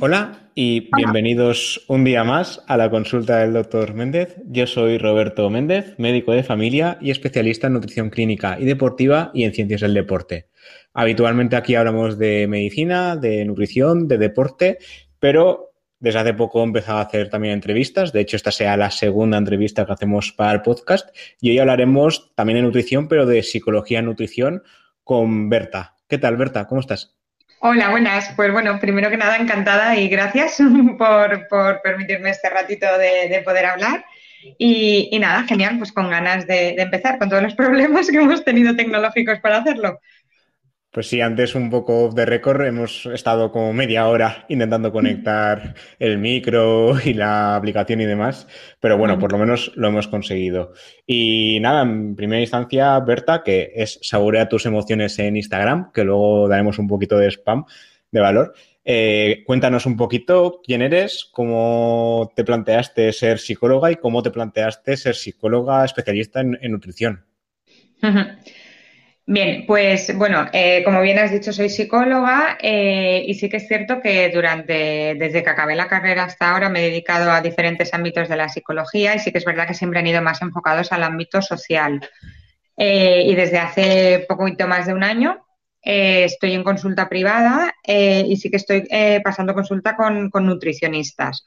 Hola y bienvenidos un día más a la consulta del doctor Méndez. Yo soy Roberto Méndez, médico de familia y especialista en nutrición clínica y deportiva y en ciencias del deporte. Habitualmente aquí hablamos de medicina, de nutrición, de deporte, pero desde hace poco he empezado a hacer también entrevistas. De hecho, esta sea la segunda entrevista que hacemos para el podcast y hoy hablaremos también de nutrición, pero de psicología y nutrición con Berta. ¿Qué tal, Berta? ¿Cómo estás? Hola, buenas. Pues bueno, primero que nada, encantada y gracias por, permitirme este ratito de, poder hablar. Y, nada, genial, pues con ganas de empezar con todos los problemas que hemos tenido tecnológicos para hacerlo. Pues sí, antes un poco de récord hemos estado como media hora intentando conectar el micro y la aplicación y demás, pero bueno, por lo menos lo hemos conseguido. Y nada, en primera instancia, Berta, que es Saborea tus emociones en Instagram, que luego daremos un poquito de spam de valor. Eh, cuéntanos un poquito quién eres, cómo te planteaste ser psicóloga y cómo te planteaste ser psicóloga especialista en, en nutrición. Bien, pues bueno, eh, como bien has dicho, soy psicóloga eh, y sí que es cierto que durante, desde que acabé la carrera hasta ahora me he dedicado a diferentes ámbitos de la psicología y sí que es verdad que siempre han ido más enfocados al ámbito social. Eh, y desde hace poquito más de un año estoy en consulta privada y sí que estoy pasando consulta con nutricionistas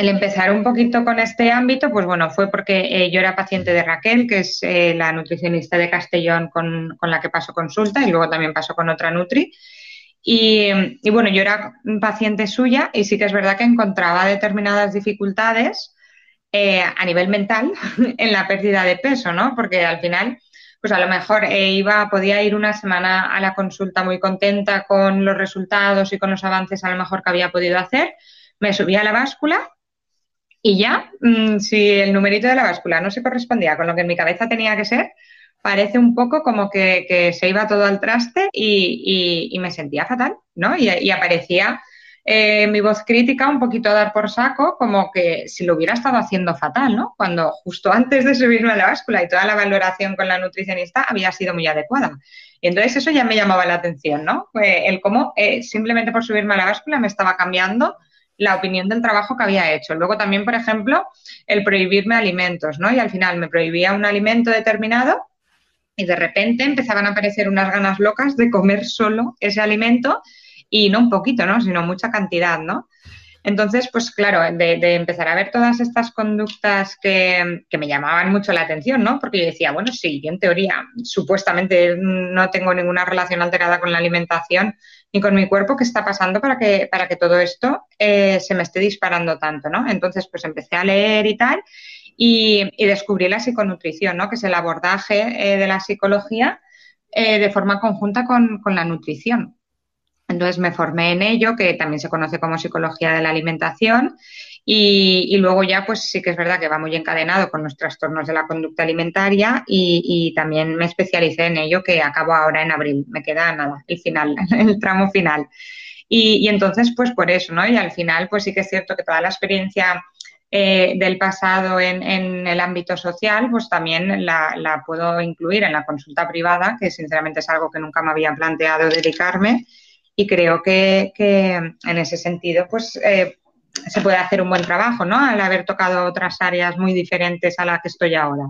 el empezar un poquito con este ámbito, pues bueno, fue porque eh, yo era paciente de Raquel, que es eh, la nutricionista de Castellón con, la que paso consulta y luego también paso con otra Nutri. Y, bueno, yo era paciente suya y sí que es verdad que encontraba determinadas dificultades eh, a nivel mental en la pérdida de peso, ¿no? Porque al final, pues a lo mejor iba, podía ir una semana a la consulta muy contenta con los resultados y con los avances a lo mejor que había podido hacer, me subía a la báscula y ya, mm, si el numerito de la báscula no se correspondía con lo que en mi cabeza tenía que ser, parece un poco como que, se iba todo al traste y, me sentía fatal, ¿no? Y, aparecía eh, mi voz crítica un poquito a dar por saco, como que si lo hubiera estado haciendo fatal, ¿no? Cuando justo antes de subirme a la báscula y toda la valoración con la nutricionista había sido muy adecuada. Y entonces eso ya me llamaba la atención, ¿no? el cómo eh, simplemente por subirme a la báscula me estaba cambiando la opinión del trabajo que había hecho. Luego también, por ejemplo, el prohibirme alimentos, ¿no? Y al final me prohibía un alimento determinado y de repente empezaban a aparecer unas ganas locas de comer solo ese alimento y no un poquito, ¿no? Sino mucha cantidad, ¿no? Entonces, pues claro, de, empezar a ver todas estas conductas que, que, me llamaban mucho la atención, ¿no? Porque yo decía, bueno, sí, yo en teoría supuestamente no tengo ninguna relación alterada con la alimentación ni con mi cuerpo, ¿qué está pasando para que, para que todo esto eh, se me esté disparando tanto, ¿no? Entonces, pues empecé a leer y tal y, descubrí la psiconutrición, ¿no? Que es el abordaje eh, de la psicología eh, de forma conjunta con, con la nutrición. Entonces me formé en ello, que también se conoce como psicología de la alimentación, y, luego ya, pues sí que es verdad que va muy encadenado con los trastornos de la conducta alimentaria y, también me especialicé en ello, que acabo ahora en abril. Me queda nada, el final, el tramo final. Y, entonces, pues por eso, ¿no? Y al final, pues sí que es cierto que toda la experiencia eh, del pasado en, el ámbito social, pues también la, puedo incluir en la consulta privada, que sinceramente es algo que nunca me había planteado dedicarme y creo que, en ese sentido pues eh, se puede hacer un buen trabajo, ¿no? Al haber tocado otras áreas muy diferentes a la que estoy ahora.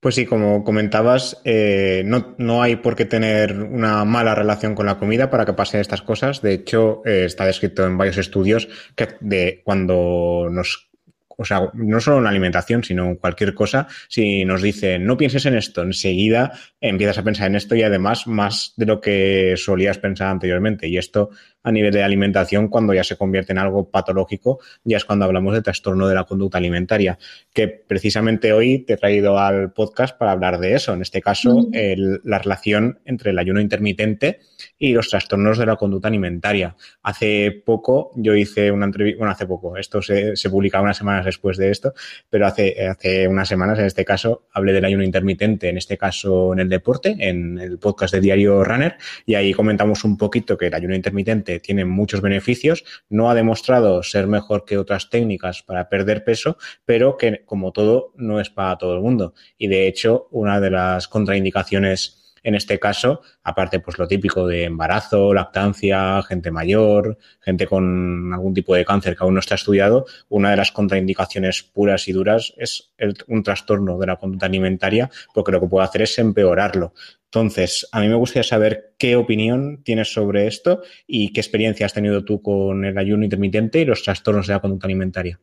Pues sí, como comentabas, eh, no, no, hay por qué tener una mala relación con la comida para que pasen estas cosas. De hecho, eh, está descrito en varios estudios que de cuando nos o sea, no solo en la alimentación, sino en cualquier cosa, si nos dicen no pienses en esto, enseguida empiezas a pensar en esto y además más de lo que solías pensar anteriormente. Y esto a nivel de alimentación, cuando ya se convierte en algo patológico, ya es cuando hablamos de trastorno de la conducta alimentaria, que precisamente hoy te he traído al podcast para hablar de eso. En este caso, la relación entre el ayuno intermitente y los trastornos de la conducta alimentaria. Hace poco yo hice una entrevista, bueno, hace poco, esto se, se publica unas semanas después de esto, pero hace, hace unas semanas, en este caso, hablé del ayuno intermitente, en este caso en el deporte, en el podcast de Diario Runner, y ahí comentamos un poquito que el ayuno intermitente tiene muchos beneficios, no ha demostrado ser mejor que otras técnicas para perder peso, pero que como todo no es para todo el mundo. Y de hecho, una de las contraindicaciones en este caso, aparte pues lo típico de embarazo, lactancia, gente mayor, gente con algún tipo de cáncer que aún no está estudiado, una de las contraindicaciones puras y duras es un trastorno de la conducta alimentaria, porque lo que puede hacer es empeorarlo. Entonces, a mí me gustaría saber qué opinión tienes sobre esto y qué experiencia has tenido tú con el ayuno intermitente y los trastornos de la conducta alimentaria.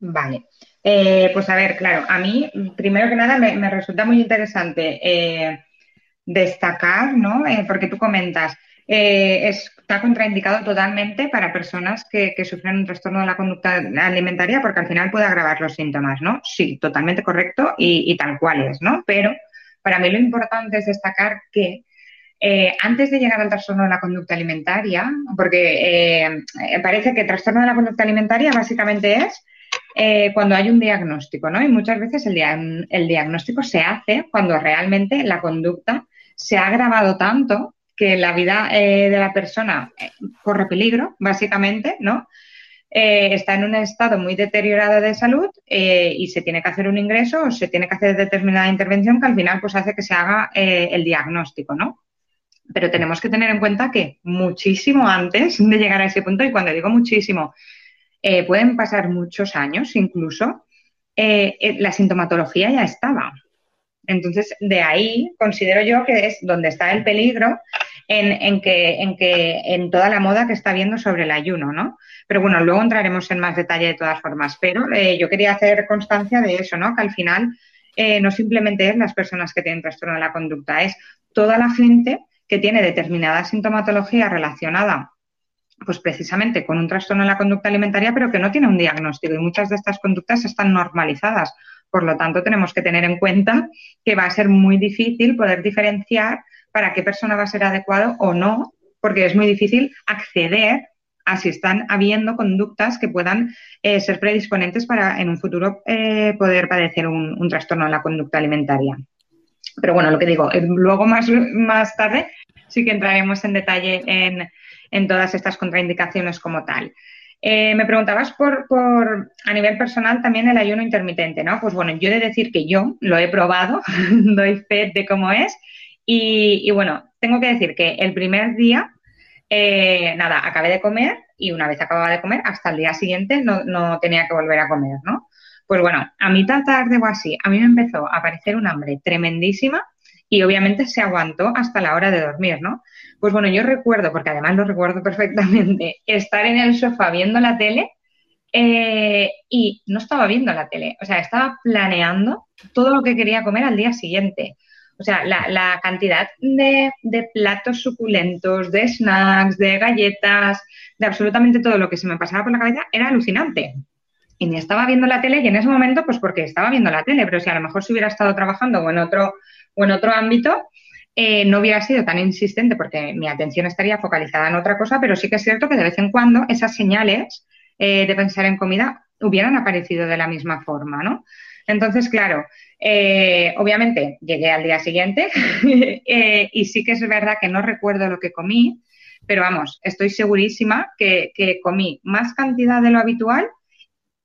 Vale. Eh, pues a ver, claro, a mí, primero que nada, me, resulta muy interesante eh, destacar, ¿no? Eh, porque tú comentas, está contraindicado totalmente para personas que, sufren un trastorno de la conducta alimentaria porque al final puede agravar los síntomas, ¿no? Sí, totalmente correcto y, tal cual es, ¿no? Pero para mí lo importante es destacar que antes de llegar al trastorno de la conducta alimentaria, porque parece que el trastorno de la conducta alimentaria básicamente es eh, cuando hay un diagnóstico, ¿no? Y muchas veces el diagnóstico se hace cuando realmente la conducta se ha agravado tanto que la vida eh, de la persona eh, corre peligro, básicamente, ¿no? está en un estado muy deteriorado de salud y se tiene que hacer un ingreso o se tiene que hacer determinada intervención que al final pues hace que se haga el diagnóstico, ¿no? Pero tenemos que tener en cuenta que muchísimo antes de llegar a ese punto, y cuando digo muchísimo, eh, pueden pasar muchos años incluso, eh, eh, la sintomatología ya estaba. Entonces, de ahí considero yo que es donde está el peligro en, que, en, que, en toda la moda que está habiendo sobre el ayuno, ¿no? Pero bueno, luego entraremos en más detalle de todas formas. Pero yo quería hacer constancia de eso, ¿no? Que al final no simplemente es las personas que tienen trastorno de la conducta, es toda la gente que tiene determinada sintomatología relacionada pues precisamente con un trastorno en la conducta alimentaria, pero que no tiene un diagnóstico y muchas de estas conductas están normalizadas. Por lo tanto, tenemos que tener en cuenta que va a ser muy difícil poder diferenciar para qué persona va a ser adecuado o no, porque es muy difícil acceder a si están habiendo conductas que puedan eh, ser predisponentes para en un futuro eh, poder padecer un, trastorno en la conducta alimentaria. Pero bueno, lo que digo, eh, luego más, más tarde sí que entraremos en detalle en, en todas estas contraindicaciones como tal. Eh, me preguntabas por, por, a nivel personal también el ayuno intermitente, ¿no? Pues bueno, yo he de decir que yo lo he probado, doy fe de cómo es y, bueno, tengo que decir que el primer día, eh, nada, acabé de comer y una vez acababa de comer, hasta el día siguiente no, no tenía que volver a comer, ¿no? Pues bueno, a mitad tarde o así, a mí me empezó a aparecer un hambre tremendísima y obviamente se aguantó hasta la hora de dormir, ¿no? Pues bueno, yo recuerdo, porque además lo recuerdo perfectamente, estar en el sofá viendo la tele eh, y no estaba viendo la tele, o sea, estaba planeando todo lo que quería comer al día siguiente. O sea, la, cantidad de, platos suculentos, de snacks, de galletas, de absolutamente todo lo que se me pasaba por la cabeza era alucinante. Y ni estaba viendo la tele y en ese momento, pues porque estaba viendo la tele, pero si a lo mejor si hubiera estado trabajando o en otro, o en otro ámbito, eh, no hubiera sido tan insistente porque mi atención estaría focalizada en otra cosa, pero sí que es cierto que de vez en cuando esas señales eh, de pensar en comida hubieran aparecido de la misma forma, ¿no? Entonces, claro, eh, obviamente llegué al día siguiente y sí que es verdad que no recuerdo lo que comí, pero vamos, estoy segurísima que, que comí más cantidad de lo habitual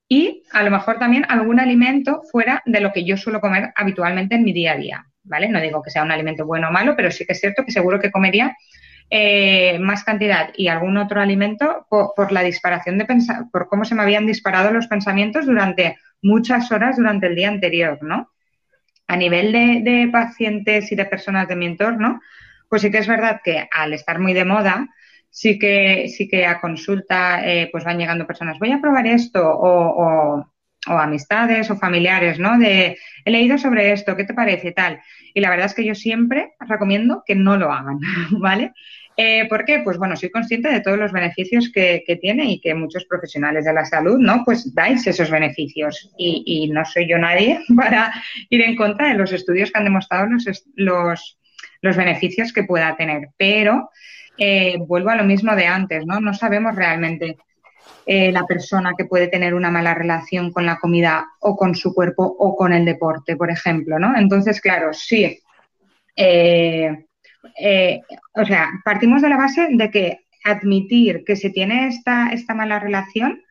y a lo mejor también algún alimento fuera de lo que yo suelo comer habitualmente en mi día a día. ¿Vale? No digo que sea un alimento bueno o malo, pero sí que es cierto que seguro que comería eh, más cantidad y algún otro alimento por, la disparación de pensar, por cómo se me habían disparado los pensamientos durante muchas horas durante el día anterior, ¿no? A nivel de, pacientes y de personas de mi entorno, pues sí que es verdad que al estar muy de moda, sí que, sí que a consulta eh, pues van llegando personas, voy a probar esto o o amistades o familiares, ¿no? De he leído sobre esto, ¿qué te parece? Tal. Y la verdad es que yo siempre recomiendo que no lo hagan, ¿vale? Eh, ¿Por qué? Pues bueno, soy consciente de todos los beneficios que, tiene y que muchos profesionales de la salud, ¿no? Pues dais esos beneficios y, no soy yo nadie para ir en contra de los estudios que han demostrado los, los, los beneficios que pueda tener. Pero eh, vuelvo a lo mismo de antes, ¿no? No sabemos realmente eh, la persona que puede tener una mala relación con la comida o con su cuerpo o con el deporte, por ejemplo, ¿no? Entonces, claro, sí. Eh, eh, o sea, partimos de la base de que admitir que se tiene esta, esta mala relación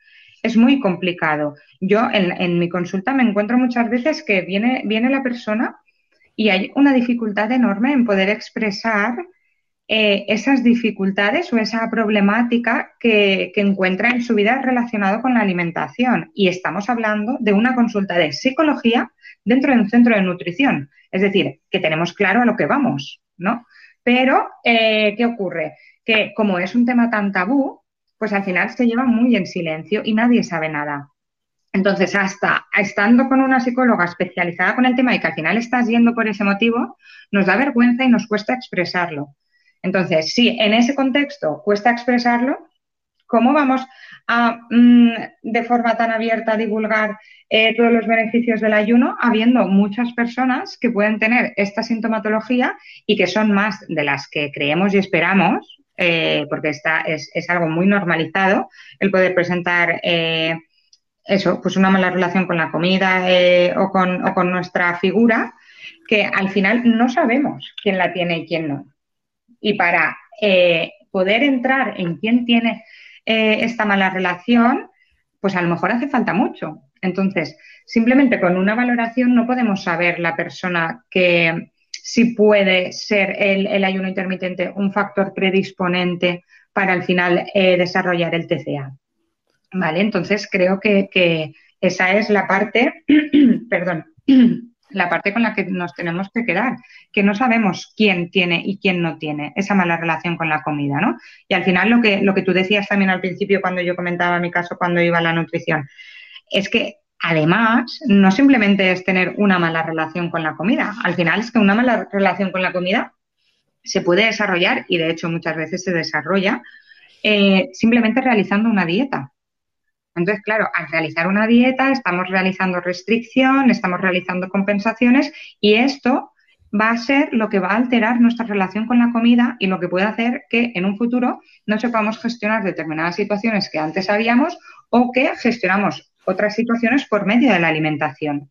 es muy complicado. Yo en, mi consulta me encuentro muchas veces que viene, viene la persona y hay una dificultad enorme en poder expresar eh, esas dificultades o esa problemática que, encuentra en su vida relacionado con la alimentación. Y estamos hablando de una consulta de psicología dentro de un centro de nutrición. Es decir, que tenemos claro a lo que vamos, ¿no? Pero, eh, ¿qué ocurre? Que como es un tema tan tabú, pues al final se lleva muy en silencio y nadie sabe nada. Entonces, hasta estando con una psicóloga especializada con el tema y que al final estás yendo por ese motivo, nos da vergüenza y nos cuesta expresarlo. Entonces, si en ese contexto cuesta expresarlo, ¿cómo vamos a, mm, de forma tan abierta, divulgar eh, todos los beneficios del ayuno, habiendo muchas personas que pueden tener esta sintomatología y que son más de las que creemos y esperamos, eh, porque está, es, algo muy normalizado el poder presentar eh, eso, pues una mala relación con la comida o, con, nuestra figura, que al final no sabemos quién la tiene y quién no. Y para poder entrar en quién tiene eh, esta mala relación, pues a lo mejor hace falta mucho. Entonces, simplemente con una valoración no podemos saber la persona que si puede ser el, ayuno intermitente un factor predisponente para al final eh, desarrollar el TCA. ¿Vale? Entonces creo que esa es la parte, perdón, la parte con la que nos tenemos que quedar, que no sabemos quién tiene y quién no tiene esa mala relación con la comida, ¿no? Y al final lo que, lo que tú decías también al principio cuando yo comentaba mi caso cuando iba a la nutrición, es que además no simplemente es tener una mala relación con la comida, al final es que una mala relación con la comida se puede desarrollar y de hecho muchas veces se desarrolla eh, simplemente realizando una dieta. Entonces, claro, al realizar una dieta estamos realizando restricción, estamos realizando compensaciones y esto va a ser lo que va a alterar nuestra relación con la comida y lo que puede hacer que en un futuro no sepamos gestionar determinadas situaciones que antes sabíamos o que gestionamos otras situaciones por medio de la alimentación.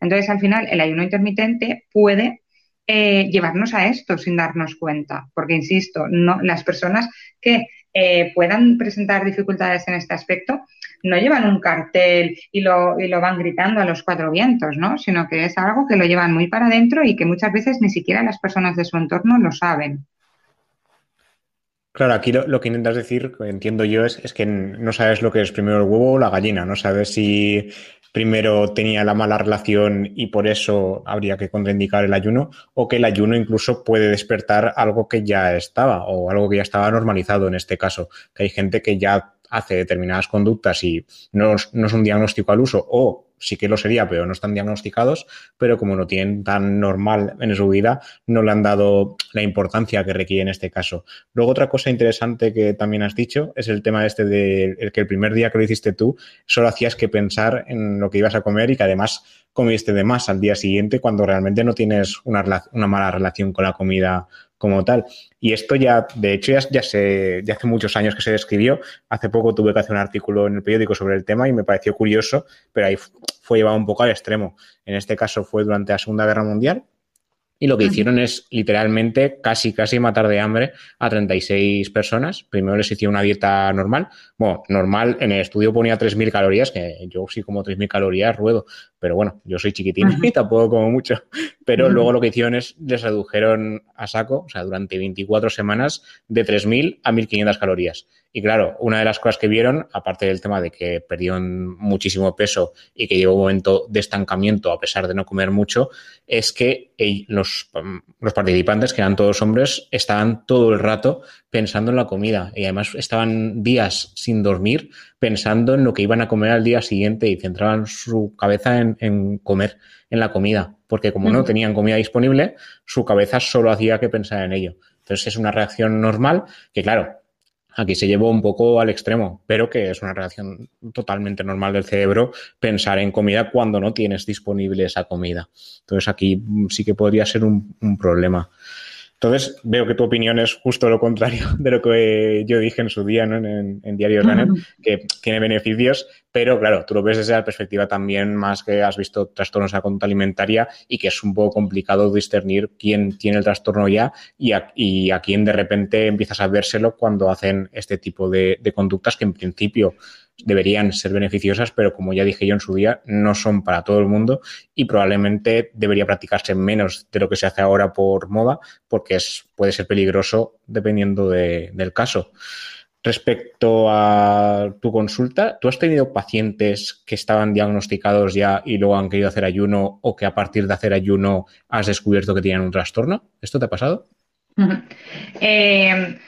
Entonces, al final, el ayuno intermitente puede eh, llevarnos a esto sin darnos cuenta, porque, insisto, no, las personas que eh, puedan presentar dificultades en este aspecto no llevan un cartel y lo, y lo van gritando a los cuatro vientos, ¿no? Sino que es algo que lo llevan muy para adentro y que muchas veces ni siquiera las personas de su entorno lo saben. Claro, aquí lo, que intentas decir, entiendo yo, es, es, que no sabes lo que es primero el huevo o la gallina, no sabes si primero tenía la mala relación y por eso habría que contraindicar el ayuno, o que el ayuno incluso puede despertar algo que ya estaba o algo que ya estaba normalizado en este caso, que hay gente que ya hace determinadas conductas y no, no es un diagnóstico al uso o sí que lo sería, pero no están diagnosticados, pero como no tienen tan normal en su vida, no le han dado la importancia que requiere en este caso. Luego, otra cosa interesante que también has dicho es el tema este de el que el primer día que lo hiciste tú, solo hacías que pensar en lo que ibas a comer y que además comiste de más al día siguiente cuando realmente no tienes una, una mala relación con la comida como tal. Y esto ya, de hecho, ya, se, ya hace muchos años que se describió. Hace poco tuve que hacer un artículo en el periódico sobre el tema y me pareció curioso, pero ahí fue llevado un poco al extremo. En este caso fue durante la Segunda Guerra Mundial y lo que hicieron es literalmente casi, casi matar de hambre a 36 personas. Primero les hicieron una dieta normal. Bueno, normal, en el estudio ponía 3.000 calorías, que yo sí como 3.000 calorías ruedo, pero bueno, yo soy chiquitín y tampoco como mucho. Pero luego lo que hicieron es les redujeron a saco, o sea, durante 24 semanas, de 3.000 a 1.500 calorías. Y claro, una de las cosas que vieron, aparte del tema de que perdieron muchísimo peso y que llegó un momento de estancamiento a pesar de no comer mucho, es que los, los participantes, que eran todos hombres, estaban todo el rato pensando en la comida. Y además estaban días sin dormir pensando en lo que iban a comer al día siguiente y centraban su cabeza en, en comer en la comida, porque como no tenían comida disponible, su cabeza solo hacía que pensar en ello. Entonces es una reacción normal que, claro, Aquí se llevó un poco al extremo, pero que es una reacción totalmente normal del cerebro pensar en comida cuando no tienes disponible esa comida. Entonces aquí sí que podría ser un, problema. Entonces veo que tu opinión es justo lo contrario de lo que yo dije en su día en, Diario Runner, que tiene beneficios, pero claro, tú lo ves desde la perspectiva también más que has visto trastornos de la conducta alimentaria y que es un poco complicado discernir quién tiene el trastorno ya y a, quién de repente empiezas a vérselo cuando hacen este tipo de, conductas que en principio deberían ser beneficiosas, pero como ya dije yo en su día, no son para todo el mundo y probablemente debería practicarse menos de lo que se hace ahora por moda, porque es, puede ser peligroso dependiendo de, del caso. Respecto a tu consulta, ¿tú has tenido pacientes que estaban diagnosticados ya y luego han querido hacer ayuno o que a partir de hacer ayuno has descubierto que tienen un trastorno? ¿Esto te ha pasado? Eh,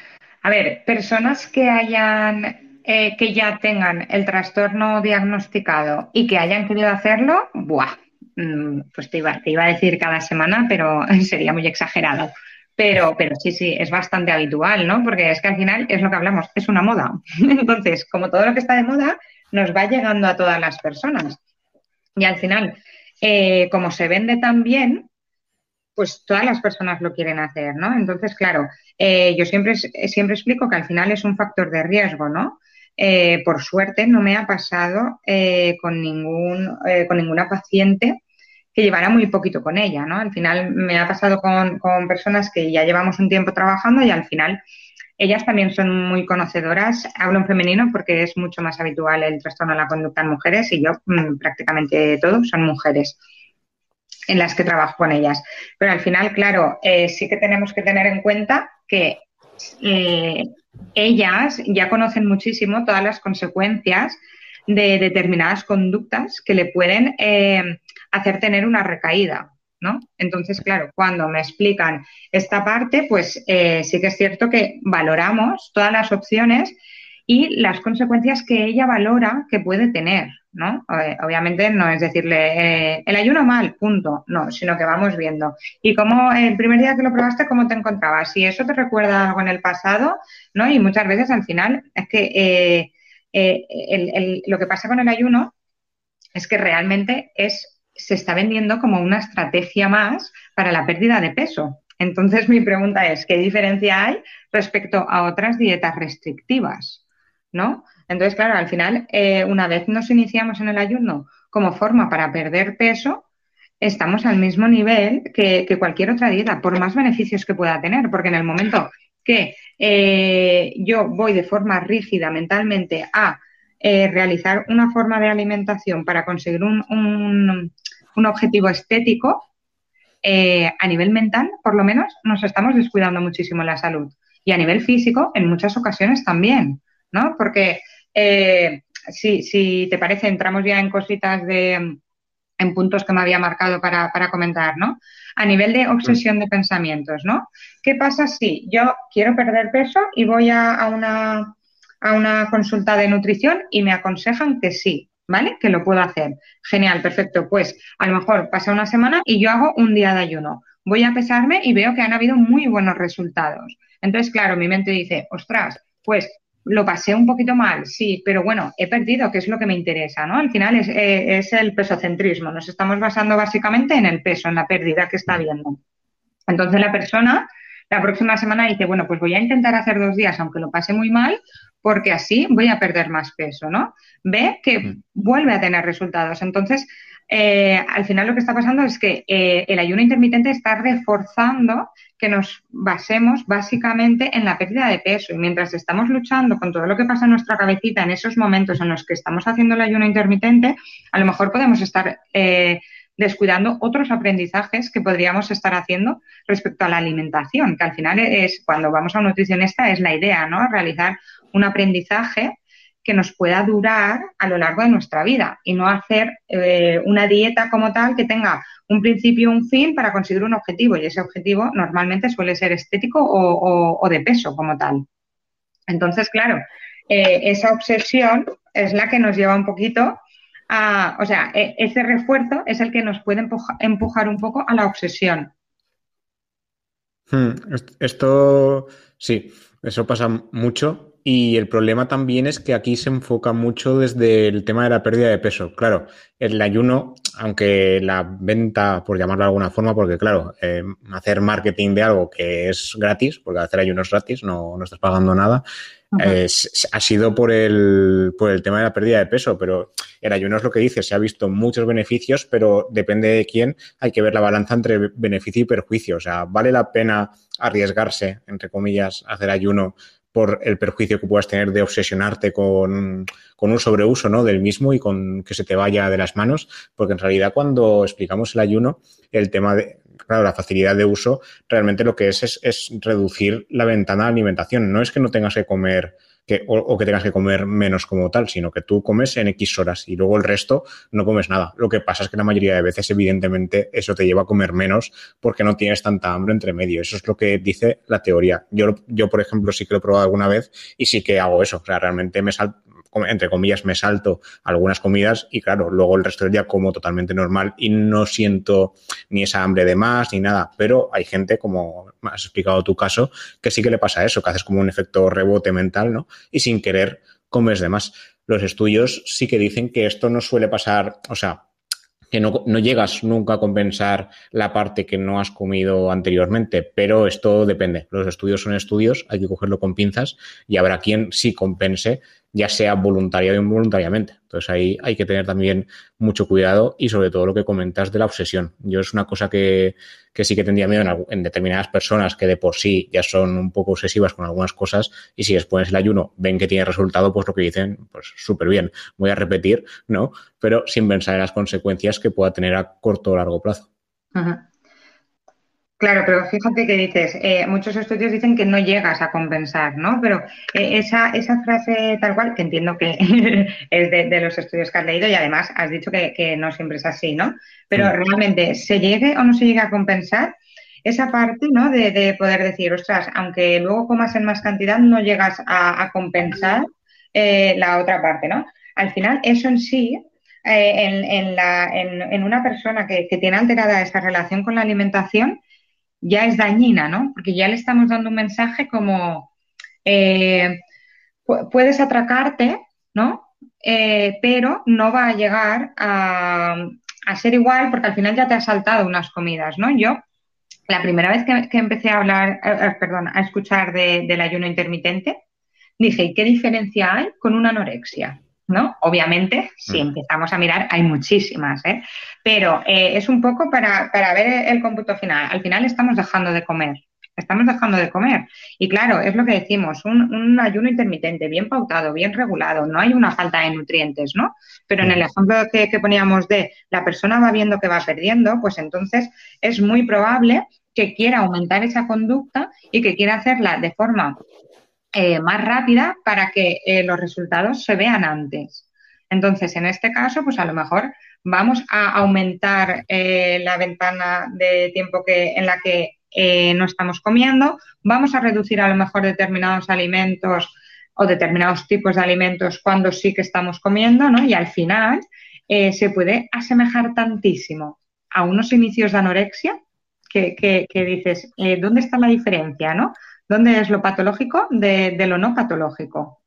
a ver, personas que hayan eh, que ya tengan el trastorno diagnosticado y que hayan querido hacerlo, ¡buah! Mm, pues te iba, te iba a decir cada semana, pero sería muy exagerado. Pero, pero sí, sí, es bastante habitual, ¿no? Porque es que al final es lo que hablamos, es una moda. Entonces, como todo lo que está de moda, nos va llegando a todas las personas. Y al final, eh, como se vende tan bien, pues todas las personas lo quieren hacer, ¿no? Entonces, claro, eh, yo siempre, siempre explico que al final es un factor de riesgo, ¿no? Eh, por suerte no me ha pasado eh, con, ningún, con ninguna paciente que llevara muy poquito con ella, ¿no? Al final me ha pasado con, personas que ya llevamos un tiempo trabajando y al final ellas también son muy conocedoras. Hablo en femenino porque es mucho más habitual el trastorno de la conducta en mujeres y yo mm, prácticamente todos son mujeres en las que trabajo con ellas. Pero al final, claro, sí que tenemos que tener en cuenta que ellas ya conocen muchísimo todas las consecuencias de determinadas conductas que le pueden eh, hacer tener una recaída, ¿no? Entonces, claro, cuando me explican esta parte, pues eh, sí que es cierto que valoramos todas las opciones y las consecuencias que ella valora que puede tener, ¿no? Obviamente no es decirle eh, el ayuno mal, punto, no, sino que vamos viendo. Y como el primer día que lo probaste, ¿cómo te encontrabas? Si eso te recuerda algo en el pasado, ¿no? Y muchas veces al final es que eh, eh, lo que pasa con el ayuno es que realmente es, se está vendiendo como una estrategia más para la pérdida de peso. Entonces mi pregunta es, ¿qué diferencia hay respecto a otras dietas restrictivas? ¿no? Entonces, claro, al final, eh, una vez nos iniciamos en el ayuno como forma para perder peso, estamos al mismo nivel que, cualquier otra dieta, por más beneficios que pueda tener, porque en el momento que eh, yo voy de forma rígida mentalmente a eh, realizar una forma de alimentación para conseguir un, un objetivo estético, a nivel mental, por lo menos, nos estamos descuidando muchísimo la salud. Y a nivel físico, en muchas ocasiones también. ¿no? Porque eh, si, te parece, entramos ya en cositas de en puntos que me había marcado para, comentar, ¿no? A nivel de obsesión de pensamientos, ¿no? ¿Qué pasa si yo quiero perder peso y voy a, una, a una consulta de nutrición y me aconsejan que sí, ¿vale? Que lo puedo hacer. Genial, perfecto. Pues a lo mejor pasa una semana y yo hago un día de ayuno. Voy a pesarme y veo que han habido muy buenos resultados. Entonces, claro, mi mente dice, ostras, pues lo pasé un poquito mal, sí, pero bueno, he perdido, que es lo que me interesa, ¿no? Al final es, eh, es el pesocentrismo. Nos estamos basando básicamente en el peso, en la pérdida que está habiendo. Entonces la persona la próxima semana dice, bueno, pues voy a intentar hacer dos días, aunque lo pase muy mal, porque así voy a perder más peso, ¿no? Ve que mm. vuelve a tener resultados. Entonces, eh, al final lo que está pasando es que eh, el ayuno intermitente está reforzando que nos basemos básicamente en la pérdida de peso y mientras estamos luchando con todo lo que pasa en nuestra cabecita en esos momentos en los que estamos haciendo el ayuno intermitente, a lo mejor podemos estar eh, descuidando otros aprendizajes que podríamos estar haciendo respecto a la alimentación, que al final es cuando vamos a un nutricionista es la idea, ¿no? Realizar un aprendizaje que nos pueda durar a lo largo de nuestra vida y no hacer eh, una dieta como tal que tenga un principio un fin para conseguir un objetivo y ese objetivo normalmente suele ser estético o, de peso como tal. Entonces, claro, eh, esa obsesión es la que nos lleva un poquito a, o sea, e, ese refuerzo es el que nos puede empujar un poco a la obsesión. Hmm, esto, sí, eso pasa mucho Y el problema también es que aquí se enfoca mucho desde el tema de la pérdida de peso. Claro, el ayuno, aunque la venta, por llamarlo de alguna forma, porque claro, eh, hacer marketing de algo que es gratis, porque hacer ayuno es gratis, no, no estás pagando nada, ha sido por el, por el tema de la pérdida de peso, pero el ayuno es lo que dice, se ha visto muchos beneficios, pero depende de quién, hay que ver la balanza entre beneficio y perjuicio. O sea, ¿vale la pena arriesgarse, entre comillas, a hacer ayuno por el perjuicio que puedas tener de obsesionarte con, con, un sobreuso ¿no? del mismo y con que se te vaya de las manos, porque en realidad cuando explicamos el ayuno, el tema de, claro, la facilidad de uso, realmente lo que es, es, es reducir la ventana de alimentación. No es que no tengas que comer que, o, que tengas que comer menos como tal, sino que tú comes en X horas y luego el resto no comes nada. Lo que pasa es que la mayoría de veces, evidentemente, eso te lleva a comer menos porque no tienes tanta hambre entre medio. Eso es lo que dice la teoría. Yo, yo por ejemplo, sí que lo he probado alguna vez y sí que hago eso. O sea, realmente me sal, entre comillas, me salto algunas comidas y claro, luego el resto del día como totalmente normal y no siento ni esa hambre de más ni nada. Pero hay gente, como has explicado tu caso, que sí que le pasa eso, que haces como un efecto rebote mental, ¿no? Y sin querer comes de más. Los estudios sí que dicen que esto no suele pasar, o sea, que no, no, llegas nunca a compensar la parte que no has comido anteriormente, pero esto depende. Los estudios son estudios, hay que cogerlo con pinzas y habrá quien sí compense ya sea voluntaria o involuntariamente. Entonces ahí hay que tener también mucho cuidado y sobre todo lo que comentas de la obsesión. Yo es una cosa que, sí que tendría miedo en, en, determinadas personas que de por sí ya son un poco obsesivas con algunas cosas y si después el ayuno ven que tiene resultado, pues lo que dicen, pues súper bien. Voy a repetir, ¿no? Pero sin pensar en las consecuencias que pueda tener a corto o largo plazo. Ajá. Claro, pero fíjate que dices, eh, muchos estudios dicen que no llegas a compensar, ¿no? Pero eh, esa, esa frase tal cual, que entiendo que es de, los estudios que has leído y además has dicho que, no siempre es así, ¿no? Pero realmente, ¿se llegue o no se llegue a compensar? Esa parte, ¿no? De, poder decir, ostras, aunque luego comas en más cantidad, no llegas a, compensar eh, la otra parte, ¿no? Al final, eso en sí en, en, la, en, en, una persona que, que, tiene alterada esa relación con la alimentación, ya es dañina, ¿no? Porque ya le estamos dando un mensaje como, eh, puedes atracarte, ¿no? Eh, pero no va a llegar a, ser igual porque al final ya te has saltado unas comidas, ¿no? Yo, la primera vez que, empecé a hablar, eh, perdón, a escuchar del ayuno intermitente, dije, ¿y qué diferencia hay con una anorexia? ¿No? Obviamente, si mm. empezamos a mirar, hay muchísimas, ¿eh? Pero eh, es un poco para, ver el cómputo final. Al final estamos dejando de comer, estamos dejando de comer. Y claro, es lo que decimos, un, ayuno intermitente, bien pautado, bien regulado, no hay una falta de nutrientes, ¿no? Pero en el mm. ejemplo que, que poníamos de la persona va viendo que va perdiendo, pues entonces es muy probable que quiera aumentar esa conducta y que quiera hacerla de forma eh, más rápida para que eh, los resultados se vean antes. Entonces, en este caso, pues a lo mejor vamos a aumentar eh, la ventana de tiempo en la que no estamos comiendo, vamos a reducir a lo mejor determinados alimentos o determinados tipos de alimentos cuando sí que estamos comiendo, ¿no? Y al final se puede asemejar tantísimo a unos inicios de anorexia que, que dices, ¿dónde está la diferencia, no? ¿Dónde es lo patológico de, lo no patológico?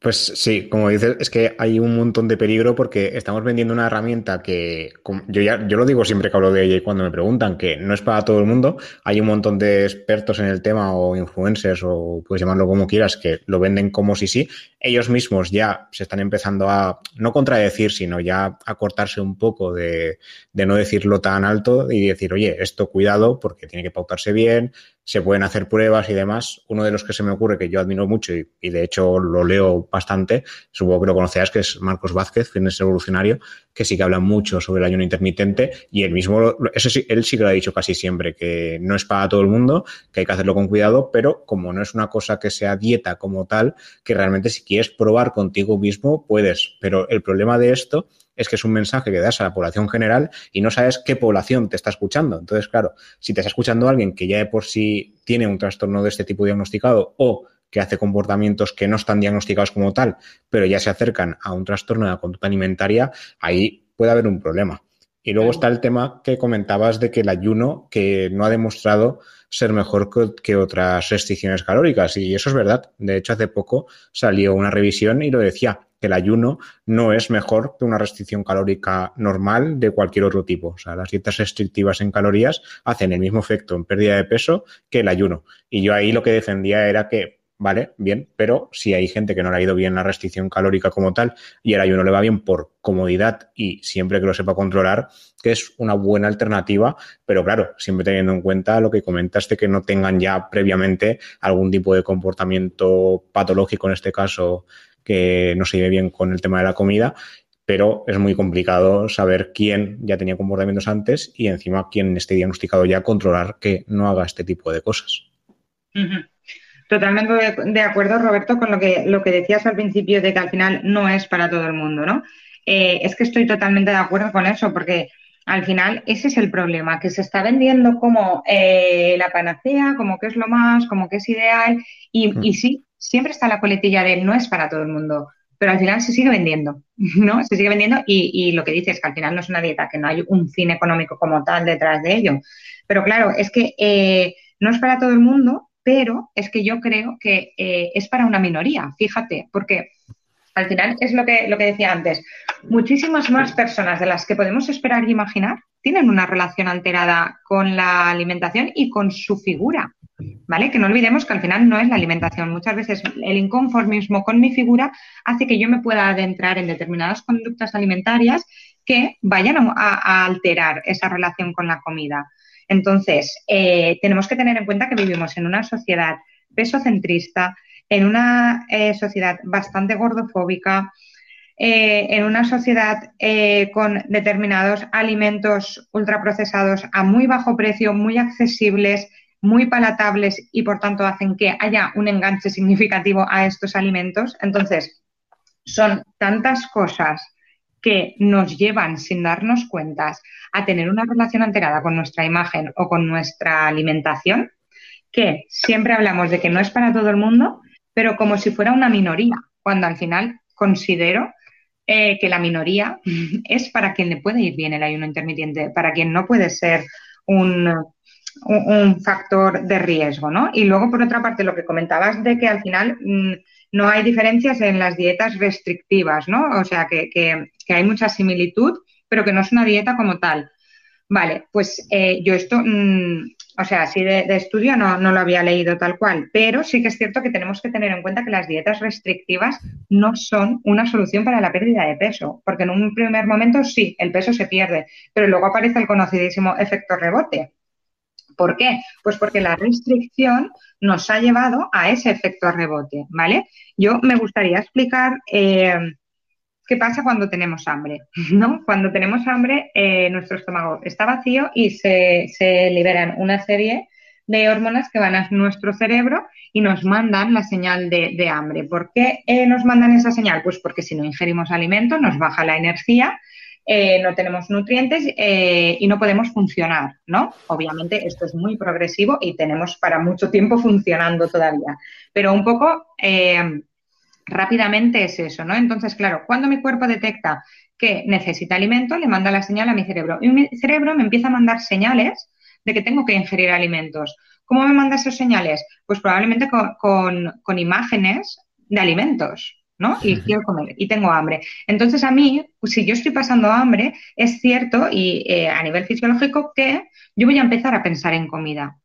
Pues sí, como dices, es que hay un montón de peligro porque estamos vendiendo una herramienta que yo ya yo lo digo siempre que hablo de ella y cuando me preguntan que no es para todo el mundo. Hay un montón de expertos en el tema o influencers o puedes llamarlo como quieras que lo venden como si sí. Ellos mismos ya se están empezando a no contradecir, sino ya a cortarse un poco de, de no decirlo tan alto y decir, oye, esto cuidado porque tiene que pautarse bien, se pueden hacer pruebas y demás. Uno de los que se me ocurre que yo admiro mucho y, de hecho lo leo bastante, supongo que lo conocerás, que es Marcos Vázquez, fitness revolucionario, que sí que habla mucho sobre el ayuno intermitente y él mismo, eso sí, él sí que lo ha dicho casi siempre, que no es para todo el mundo, que hay que hacerlo con cuidado, pero como no es una cosa que sea dieta como tal, que realmente si quieres probar contigo mismo, puedes. Pero el problema de esto es que es un mensaje que das a la población general y no sabes qué población te está escuchando. Entonces, claro, si te está escuchando alguien que ya de por sí tiene un trastorno de este tipo diagnosticado o que hace comportamientos que no están diagnosticados como tal, pero ya se acercan a un trastorno de la conducta alimentaria, ahí puede haber un problema. Y luego está el tema que comentabas de que el ayuno, que no ha demostrado ser mejor que, otras restricciones calóricas. Y eso es verdad. De hecho, hace poco salió una revisión y lo decía, el ayuno no es mejor que una restricción calórica normal de cualquier otro tipo. O sea, las dietas restrictivas en calorías hacen el mismo efecto en pérdida de peso que el ayuno. Y yo ahí lo que defendía era que vale, bien, pero si hay gente que no le ha ido bien la restricción calórica como tal y el ayuno le va bien por comodidad y siempre que lo sepa controlar, que es una buena alternativa, pero claro, siempre teniendo en cuenta lo que comentaste, que no tengan ya previamente algún tipo de comportamiento patológico, en este caso, que no se lleve bien con el tema de la comida pero es muy complicado saber quién ya tenía comportamientos antes y encima quién esté diagnosticado ya controlar que no haga este tipo de cosas. Totalmente de, acuerdo, Roberto, con lo que, lo que decías al principio de que al final no es para todo el mundo, ¿no? Eh, es que estoy totalmente de acuerdo con eso, porque al final ese es el problema, que se está vendiendo como eh, la panacea, como que es lo más, como que es ideal, y, mm. y, sí, siempre está la coletilla de no es para todo el mundo, pero al final se sigue vendiendo, ¿no? Se sigue vendiendo y, lo que dices es que al final no es una dieta, que no hay un fin económico como tal detrás de ello. Pero claro, es que eh, no es para todo el mundo pero es que yo creo que eh, es para una minoría, fíjate, porque al final es lo que, lo que decía antes, muchísimas más personas de las que podemos esperar y imaginar tienen una relación alterada con la alimentación y con su figura, ¿vale? Que no olvidemos que al final no es la alimentación. Muchas veces el inconformismo con mi figura hace que yo me pueda adentrar en determinadas conductas alimentarias que vayan a alterar esa relación con la comida. Entonces, eh, tenemos que tener en cuenta que vivimos en una sociedad pesocentrista, en una eh, sociedad bastante gordofóbica, eh, en una sociedad con determinados alimentos ultraprocesados a muy bajo precio, muy accesibles, muy palatables y por tanto hacen que haya un enganche significativo a estos alimentos. Entonces, son tantas cosas que nos llevan sin darnos cuentas a tener una relación alterada con nuestra imagen o con nuestra alimentación, que siempre hablamos de que no es para todo el mundo, pero como si fuera una minoría, cuando al final considero eh, que la minoría es para quien le puede ir bien el ayuno intermitente, para quien no puede ser un, un, factor de riesgo, ¿no? Y luego, por otra parte, lo que comentabas de que al final mm, no hay diferencias en las dietas restrictivas, ¿no? O sea, que, hay mucha similitud, pero que no es una dieta como tal. Vale, pues eh, yo esto, mm, o sea, así de, estudio no, lo había leído tal cual, pero sí que es cierto que tenemos que tener en cuenta que las dietas restrictivas no son una solución para la pérdida de peso, porque en un primer momento sí, el peso se pierde, pero luego aparece el conocidísimo efecto rebote. ¿Por qué? Pues porque la restricción nos ha llevado a ese efecto rebote, ¿vale? Yo me gustaría explicar eh, qué pasa cuando tenemos hambre, ¿no? Cuando tenemos hambre, eh, nuestro estómago está vacío y se, liberan una serie de hormonas que van a nuestro cerebro y nos mandan la señal de, hambre. ¿Por qué eh, nos mandan esa señal? Pues porque si no ingerimos alimento nos baja la energía eh, no tenemos nutrientes eh, y no podemos funcionar, ¿no? Obviamente esto es muy progresivo y tenemos para mucho tiempo funcionando todavía, pero un poco eh, rápidamente es eso, ¿no? Entonces, claro, cuando mi cuerpo detecta que necesita alimento, le manda la señal a mi cerebro y mi cerebro me empieza a mandar señales de que tengo que ingerir alimentos. ¿Cómo me manda esas señales? Pues probablemente con imágenes de alimentos. ¿No? Y quiero comer y tengo hambre. Entonces, a mí, si yo estoy pasando hambre, es cierto y eh, a nivel fisiológico que yo voy a empezar a pensar en comida.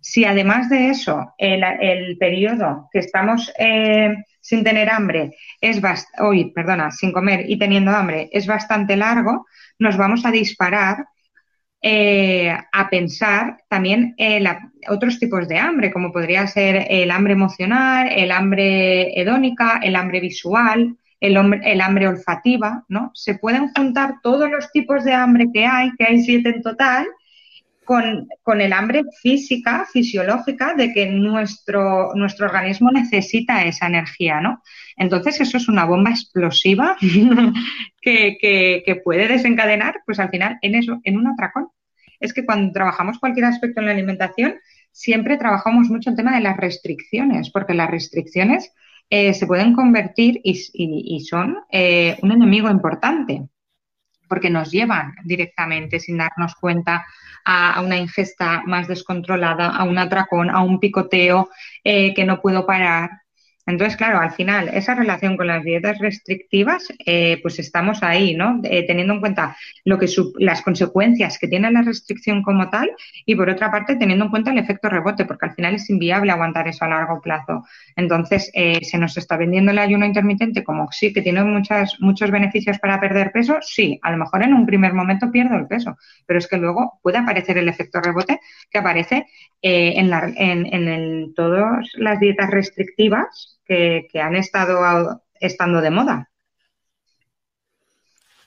Si además de eso, el, periodo que estamos eh, sin tener hambre es hoy, perdona, sin comer y teniendo hambre es bastante largo, nos vamos a disparar eh, a pensar también en otros tipos de hambre, como podría ser el hambre emocional, el hambre hedónica, el hambre visual, el, el, hambre olfativa, ¿no? Se pueden juntar todos los tipos de hambre que hay, que hay siete en total, con, con, el hambre física, fisiológica, de que nuestro, nuestro organismo necesita esa energía, ¿no? Entonces, eso es una bomba explosiva que, que, que, puede desencadenar, pues al final, en eso, en un atracón. Es que cuando trabajamos cualquier aspecto en la alimentación, siempre trabajamos mucho el tema de las restricciones, porque las restricciones eh, se pueden convertir y, y, son eh, un enemigo importante. Porque nos llevan directamente sin darnos cuenta a, una ingesta más descontrolada, a un atracón, a un picoteo eh, que no puedo parar. Entonces, claro, al final, esa relación con las dietas restrictivas, eh, pues estamos ahí, ¿no? Eh, teniendo en cuenta lo que las consecuencias que tiene la restricción como tal y, por otra parte, teniendo en cuenta el efecto rebote, porque al final es inviable aguantar eso a largo plazo. Entonces, eh, ¿se nos está vendiendo el ayuno intermitente como sí, que tiene muchas, muchos beneficios para perder peso? Sí, a lo mejor en un primer momento pierdo el peso, pero es que luego puede aparecer el efecto rebote que aparece en, todas las dietas restrictivas que, han estado estando de moda.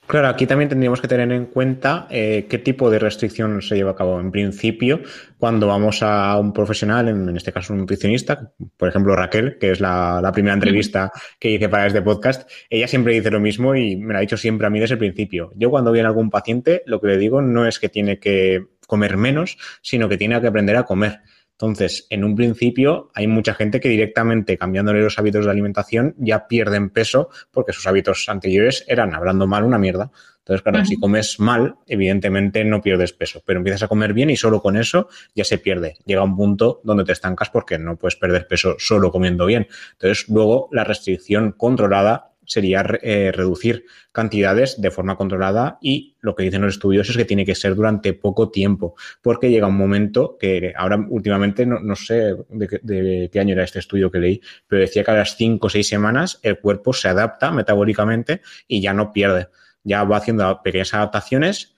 Claro, aquí también tendríamos que tener en cuenta eh, qué tipo de restricción se lleva a cabo. En principio, cuando vamos a un profesional, en, este caso un nutricionista, por ejemplo Raquel, que es la, primera entrevista que hice para este podcast, ella siempre dice lo mismo y me lo ha dicho siempre a mí desde el principio. Yo cuando viene algún paciente, lo que le digo no es que tiene que comer menos, sino que tiene que aprender a comer. Entonces, en un principio hay mucha gente que directamente cambiándole los hábitos de alimentación ya pierden peso porque sus hábitos anteriores eran, hablando mal, una mierda. Entonces, claro, si comes mal, evidentemente no pierdes peso, pero empiezas a comer bien y solo con eso ya se pierde. Llega un punto donde te estancas porque no puedes perder peso solo comiendo bien. Entonces, luego la restricción controlada sería eh, reducir cantidades de forma controlada y lo que dicen los estudios es que tiene que ser durante poco tiempo, porque llega un momento que ahora últimamente no, sé de, qué año era este estudio que leí, pero decía que a las cinco o seis semanas el cuerpo se adapta metabólicamente y ya no pierde, ya va haciendo pequeñas adaptaciones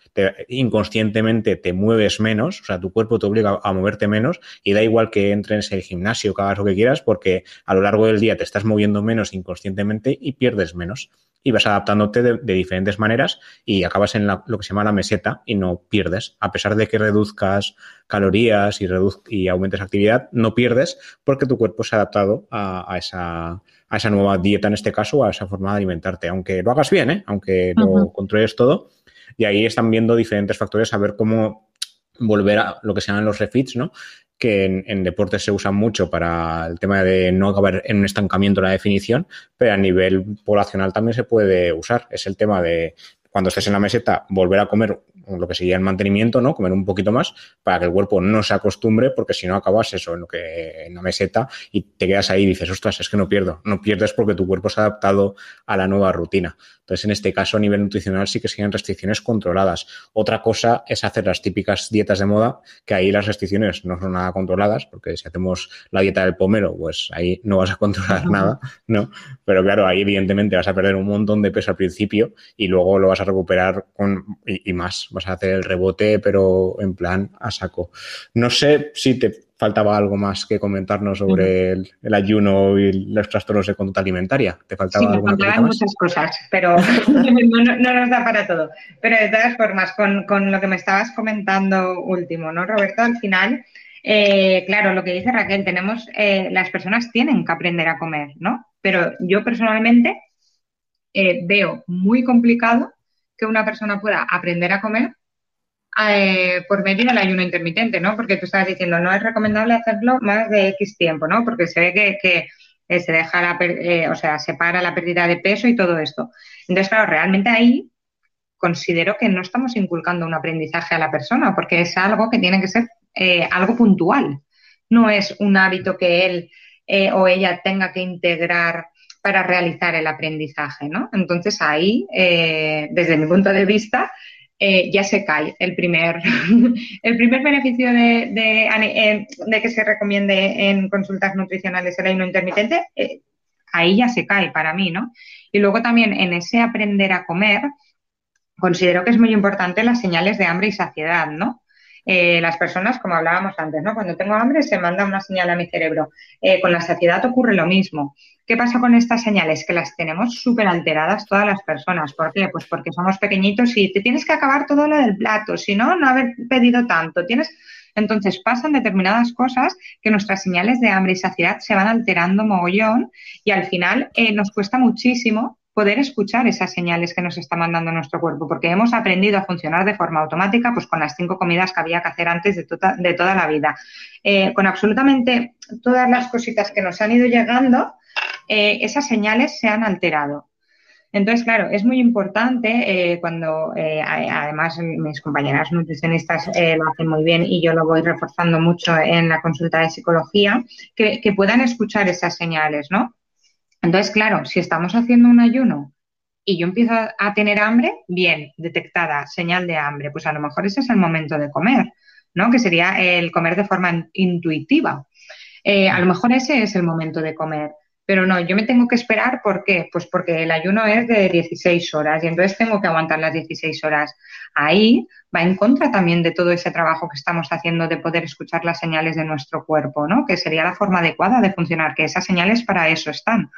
inconscientemente te mueves menos, o sea, tu cuerpo te obliga a moverte menos y da igual que entres en el gimnasio, que hagas lo que quieras, porque a lo largo del día te estás moviendo menos inconscientemente y pierdes menos. Y vas adaptándote de, diferentes maneras y acabas en lo que se llama la meseta y no pierdes. A pesar de que reduzcas calorías y, y aumentes actividad, no pierdes porque tu cuerpo se ha adaptado a, esa, a esa nueva dieta en este caso, a esa forma de alimentarte. Aunque lo hagas bien, ¿eh? aunque lo controles todo, y ahí están viendo diferentes factores a ver cómo volver a lo que se llaman los refits, ¿no? que en, deportes se usan mucho para el tema de no acabar en un estancamiento en la definición, pero a nivel poblacional también se puede usar. Es el tema de cuando estés en la meseta, volver a comer lo que sería el mantenimiento, ¿no? Comer un poquito más para que el cuerpo no se acostumbre, porque si no acabas eso en lo que en la meseta y te quedas ahí y dices, ostras, es que no pierdo. No pierdes porque tu cuerpo se ha adaptado a la nueva rutina. Entonces, en este caso, a nivel nutricional, sí que siguen restricciones controladas. Otra cosa es hacer las típicas dietas de moda, que ahí las restricciones no son nada controladas, porque si hacemos la dieta del pomelo, pues ahí no vas a controlar nada, ¿no? Pero claro, ahí evidentemente vas a perder un montón de peso al principio y luego lo vas a recuperar con, y, más. Vas a hacer el rebote, pero en plan a saco. No sé si te faltaba algo más que comentarnos sobre el, ayuno y los trastornos de conducta alimentaria. ¿Te faltaba sí, me faltaban muchas cosas, pero no, nos da para todo. Pero de todas formas, con, lo que me estabas comentando último, ¿no, Roberto? Al final, eh, claro, lo que dice Raquel, tenemos, eh, las personas tienen que aprender a comer, ¿no? Pero yo personalmente eh, veo muy complicado que una persona pueda aprender a comer eh, por medio del ayuno intermitente, ¿no? Porque tú estabas diciendo, no es recomendable hacerlo más de X tiempo, ¿no? Porque se ve que, eh, se deja la, eh, o sea, se para la pérdida de peso y todo esto. Entonces, claro, realmente ahí considero que no estamos inculcando un aprendizaje a la persona, porque es algo que tiene que ser algo puntual. No es un hábito que él o ella tenga que integrar para realizar el aprendizaje, ¿no? Entonces ahí, desde mi punto de vista, eh, ya se cae el primer, el primer beneficio de, eh, de, que se recomiende en consultas nutricionales el ayuno intermitente, eh, ahí ya se cae para mí, ¿no? Y luego también en ese aprender a comer, considero que es muy importante las señales de hambre y saciedad, ¿no? las personas, como hablábamos antes, ¿no? Cuando tengo hambre se manda una señal a mi cerebro. con la saciedad ocurre lo mismo. ¿Qué pasa con estas señales? Que las tenemos súper alteradas todas las personas. ¿Por qué? Pues porque somos pequeñitos y te tienes que acabar todo lo del plato, si no, no haber pedido tanto. Tienes... Entonces pasan determinadas cosas que nuestras señales de hambre y saciedad se van alterando mogollón y al final eh, nos cuesta muchísimo poder escuchar esas señales que nos está mandando nuestro cuerpo, porque hemos aprendido a funcionar de forma automática, pues con las cinco comidas que había que hacer antes de, tota, toda la vida. Eh, con absolutamente todas las cositas que nos han ido llegando, eh, esas señales se han alterado. Entonces, claro, es muy importante eh, cuando, eh, además, mis compañeras nutricionistas lo hacen muy bien y yo lo voy reforzando mucho en la consulta de psicología, que puedan escuchar esas señales, ¿no? Entonces, claro, si estamos haciendo un ayuno y yo empiezo a tener hambre, bien, detectada, señal de hambre, pues a lo mejor ese es el momento de comer, ¿no? Que sería el comer de forma intuitiva. a lo mejor ese es el momento de comer. Pero no, yo me tengo que esperar, ¿por qué? Pues porque el ayuno es de 16 horas y entonces tengo que aguantar las 16 horas. Ahí va en contra también de todo ese trabajo que estamos haciendo de poder escuchar las señales de nuestro cuerpo, ¿no? Que sería la forma adecuada de funcionar, que esas señales para eso están.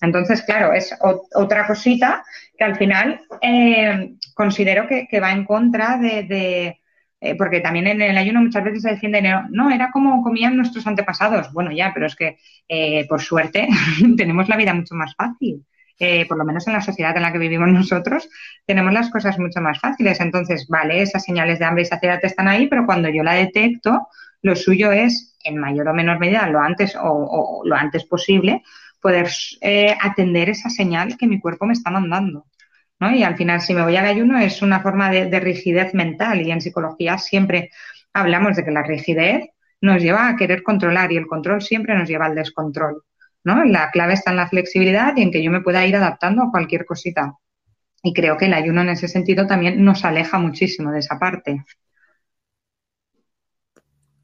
Entonces, claro, es otra cosita que al final eh, considero que, va en contra de eh, porque también en el ayuno muchas veces se defiende, no, era como comían nuestros antepasados. Bueno, ya, pero es que eh, por suerte tenemos la vida mucho más fácil. Eh, por lo menos en la sociedad en la que vivimos nosotros, tenemos las cosas mucho más fáciles. Entonces, vale, esas señales de hambre y saciedad están ahí, pero cuando yo la detecto, lo suyo es, en mayor o menor medida, lo antes o lo antes posible, poder atender esa señal que mi cuerpo me está mandando. Y al final, si me voy al ayuno, es una forma de, rigidez mental y en psicología siempre hablamos de que la rigidez nos lleva a querer controlar y el control siempre nos lleva al descontrol. ¿no? La clave está en la flexibilidad y en que yo me pueda ir adaptando a cualquier cosita. Y creo que el ayuno en ese sentido también nos aleja muchísimo de esa parte.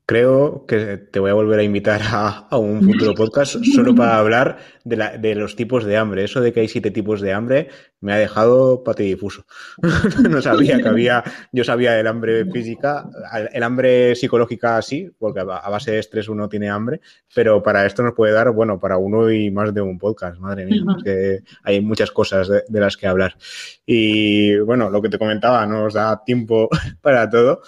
Creo que te voy a volver a invitar a, un futuro podcast solo para hablar de, los tipos de hambre. Eso de que hay siete tipos de hambre me ha dejado patidifuso. no sabía que había, yo sabía del hambre física, el hambre psicológica sí, porque a base de estrés uno tiene hambre, pero para esto nos puede dar, bueno, para uno y más de un podcast, madre mía, que hay muchas cosas de, de las que hablar. Y bueno, lo que te comentaba, no nos da tiempo para todo.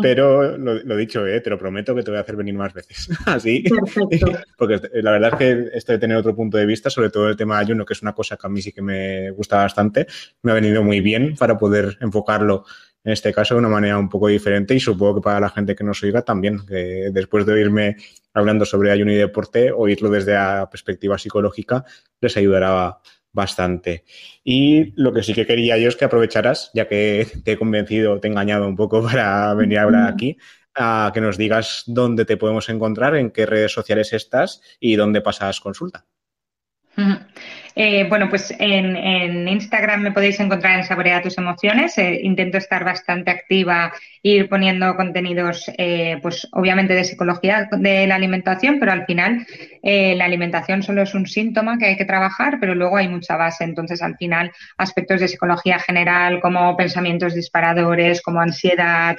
Pero lo, dicho, eh, te lo prometo que te voy a hacer venir más veces. Así. Porque la verdad es que esto de tener otro punto de vista, sobre todo el tema de ayuno, que es una cosa que a mí sí que me gusta bastante, me ha venido muy bien para poder enfocarlo en este caso de una manera un poco diferente y supongo que para la gente que nos oiga también, que después de oírme hablando sobre ayuno y deporte, oírlo desde la perspectiva psicológica les ayudará bastante. Y lo que sí que quería yo es que aprovecharas, ya que te he convencido, te he engañado un poco para venir a hablar aquí, a que nos digas dónde te podemos encontrar, en qué redes sociales estás y dónde pasas consulta. Eh, bueno, pues en, Instagram me podéis encontrar en Saborea tus emociones. Eh, intento estar bastante activa, ir poniendo contenidos, eh, pues obviamente de psicología de la alimentación, pero al final la alimentación solo es un síntoma que hay que trabajar, pero luego hay mucha base. Entonces, al final, aspectos de psicología general como pensamientos disparadores, como ansiedad,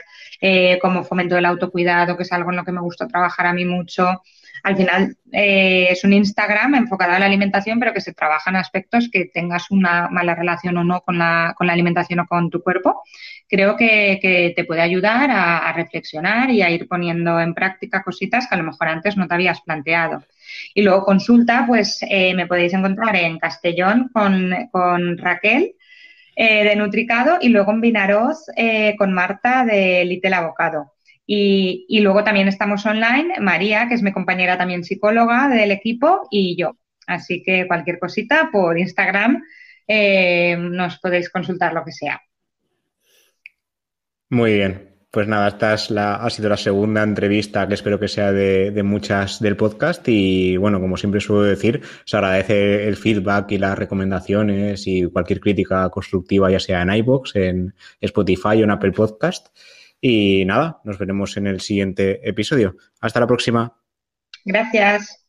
como fomento del autocuidado, que es algo en lo que me gusta trabajar a mí mucho al final eh, es un Instagram enfocado a la alimentación, pero que se trabaja en aspectos que tengas una mala relación o no con la, con la alimentación o con tu cuerpo. Creo que, te puede ayudar a, reflexionar y a ir poniendo en práctica cositas que a lo mejor antes no te habías planteado. Y luego consulta, pues eh, me podéis encontrar en Castellón con, Raquel. Eh, de Nutricado y luego en Vinaroz con Marta de Little Avocado. Y, luego también estamos online, María, que es mi compañera también psicóloga del equipo, y yo. Así que cualquier cosita por Instagram eh, nos podéis consultar lo que sea. Muy bien. Pues nada, esta es la, ha sido la segunda entrevista que espero que sea de, muchas del podcast y bueno, como siempre suelo decir, se agradece el feedback y las recomendaciones y cualquier crítica constructiva, ya sea en iBox, en Spotify o en Apple Podcast. Y nada, nos veremos en el siguiente episodio. Hasta la próxima. Gracias.